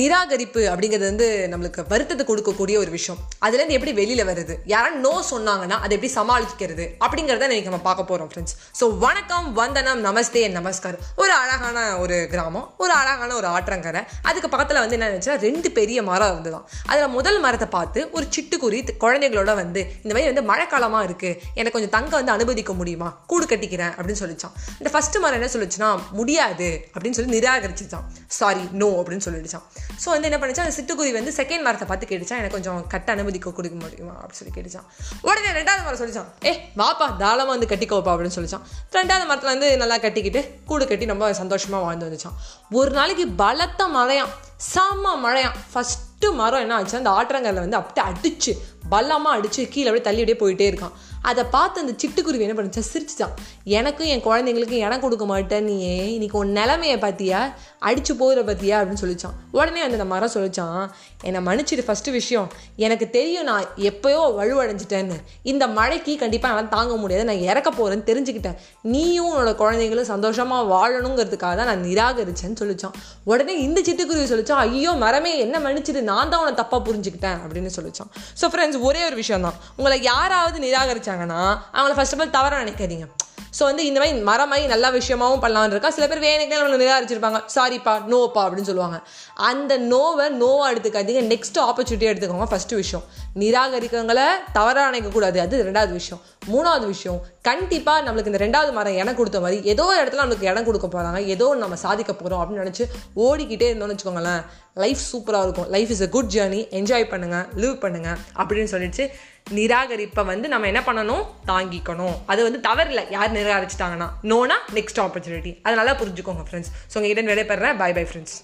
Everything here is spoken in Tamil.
நிராகரிப்பு அப்படிங்கிறது வந்து நம்மளுக்கு வருத்தத்தை கொடுக்கக்கூடிய ஒரு விஷயம். அதுலேருந்து எப்படி வெளியில் வருது? யாரும் நோ சொன்னாங்கன்னா அதை எப்படி சமாளிக்கிறது? அப்படிங்கிறத இன்றைக்கி நம்ம பார்க்க போகிறோம் ஃப்ரெண்ட்ஸ் ஸோ வணக்கம் வந்தனம் நமஸ்தே நமஸ்கார். ஒரு அழகான ஒரு கிராமம் ஒரு அழகான ஒரு ஆற்றங்கரை. அதுக்கு பக்கத்தில் வந்து என்ன நினச்சா ரெண்டு பெரிய மரம் இருந்துதான். அதில் முதல் மரத்தை பார்த்து ஒரு சிட்டுக்குருவி குழந்தைகளோட வந்து இந்த மாதிரி வந்து மழைக்காலமாக இருக்குது எனக்கு கொஞ்சம் தங்க வந்து அனுமதிக்க முடியுமா? கூடு கட்டிக்கிறேன் அப்படின்னு சொல்லிச்சான். இந்த ஃபஸ்ட்டு மரம் என்ன சொல்லிச்சுன்னா முடியாது அப்படின்னு சொல்லி நிராகரிச்சுச்சான் சாரி நோ அப்படின்னு சொல்லிடுச்சான். ஸோ வந்து என்ன பண்ணுச்சு அந்த சிட்டுக்குருவி வந்து செகண்ட் மரத்தை பார்த்து கேட்டுச்சான். எனக்கு கொஞ்சம் கட்ட அனுமதிக்க கொடுக்க முடியுமா அப்படின்னு சொல்லி கேட்டுச்சான். உடனே ரெண்டாவது மரம் சொல்லிச்சான். ஏ வாப்பா தாராளமாக வந்து கட்டிக்கோப்பா அப்படின்னு சொல்லிச்சான். ரெண்டாவது மரத்தில் வந்து நல்லா கட்டிக்கிட்டு கூடு கட்டி ரொம்ப சந்தோஷமாக வாழ்ந்து வந்துச்சான். ஒரு நாளைக்கு பலத்த மழையாம். செம்ம மழையாம். ஃபஸ்ட்டு மரம் என்ன ஆச்சு அந்த ஆற்றங்கரில் வந்து அப்படியே அடிச்சு பலமாக அடிச்சு கீழே அப்படியே தள்ளி அப்படியே போயிட்டே இருக்கான். அதை பார்த்து அந்த சிட்டுக்குருவி என்ன பண்ணுச்சா? சிரிச்சுச்சான் எனக்கும் என் குழந்தைங்களுக்கும் இடம் கொடுக்க மாட்டேன் நீ இன்னைக்கு உன் நிலமையை பார்த்தியா? அடிச்சு போகிற பார்த்தியா? அப்படின்னு சொல்லிச்சான். உடனே அந்த மரம் சொல்லிச்சான் என்னை மன்னிச்சிட்டு ஃபஸ்ட்டு விஷயம். எனக்கு தெரியும் நான் எப்பயோ வலுவடைஞ்சிட்டேன்னு. இந்த மழைக்கு கண்டிப்பாக என்னால் தாங்க முடியாது. நான் இறக்க போகிறேன்னு தெரிஞ்சுக்கிட்டேன். நீயும் உன்னோட குழந்தைங்களும் சந்தோஷமாக வாழணுங்கிறதுக்காக தான் நான் நிராகரிச்சேன்னு சொல்லிச்சான். உடனே இந்த சிட்டுக்குருவி சொல்லிச்சான் ஐயோ மரமே என்ன மன்னிச்சிட்டு நான் தான் உன்னை தப்பாக புரிஞ்சுக்கிட்டேன். அப்படின்னு சொல்லிச்சான். ஸோ ஃப்ரெண்ட்ஸ் ஒரே ஒரு விஷயம் தான் உங்களை யாராவது நிராகரிச்சாங்கன்னா அவங்கள ஃபர்ஸ்ட் ஆஃப் ஆல் தவறாக நினைக்காதீங்க. ஸோ வந்து இந்த மாதிரி மரம் மாதிரி நல்ல விஷயமாவும் பண்ணலாம்னு இருக்கா? சில பேர் வேணுக்கே நம்மளை நிராகரிச்சிருப்பாங்க. சாரிப்பா நோப்பா அப்படின்னு சொல்லுவாங்க. அந்த நோவை நோவாக எடுத்துக்காதீங்க. நெக்ஸ்ட் ஆப்பர்ச்சுனிட்டி எடுத்துக்கோங்க ஃபஸ்ட்டு விஷயம். நிராகரிக்கவங்களை தவறாக நினைக்கக்கூடாது. அது ரெண்டாவது விஷயம். மூணாவது விஷயம் கண்டிப்பாக நம்மளுக்கு இந்த ரெண்டாவது மரம் இடம் கொடுத்த மாதிரி ஏதோ ஒரு இடத்துல நம்மளுக்கு இடம் கொடுக்க போகிறாங்க ஏதோ ஒன்று நம்ம சாதிக்க போகிறோம் அப்படின்னு நினச்சி ஓடிக்கிட்டே இருந்தோம்னு வச்சுக்கோங்களேன். லைஃப் சூப்பராக இருக்கும். Life is a good journey enjoy பண்ணுங்கள் லிவ் பண்ணுங்கள் அப்படின்னு சொல்லிட்டு நிராகரிப்பை வந்து நம்ம என்ன பண்ணணும்? தாங்கிக்கணும். அது வந்து தவறில்லை. யார் நிராகரிச்சிட்டாங்கன்னா? நோனா நெக்ஸ்ட் ஆப்பர்ச்சுனிட்டி அதனால புரிஞ்சுக்கோங்க ஃப்ரெண்ட்ஸ் ஸோ உங்ககிட்ட விடைபெறேன். By bye friends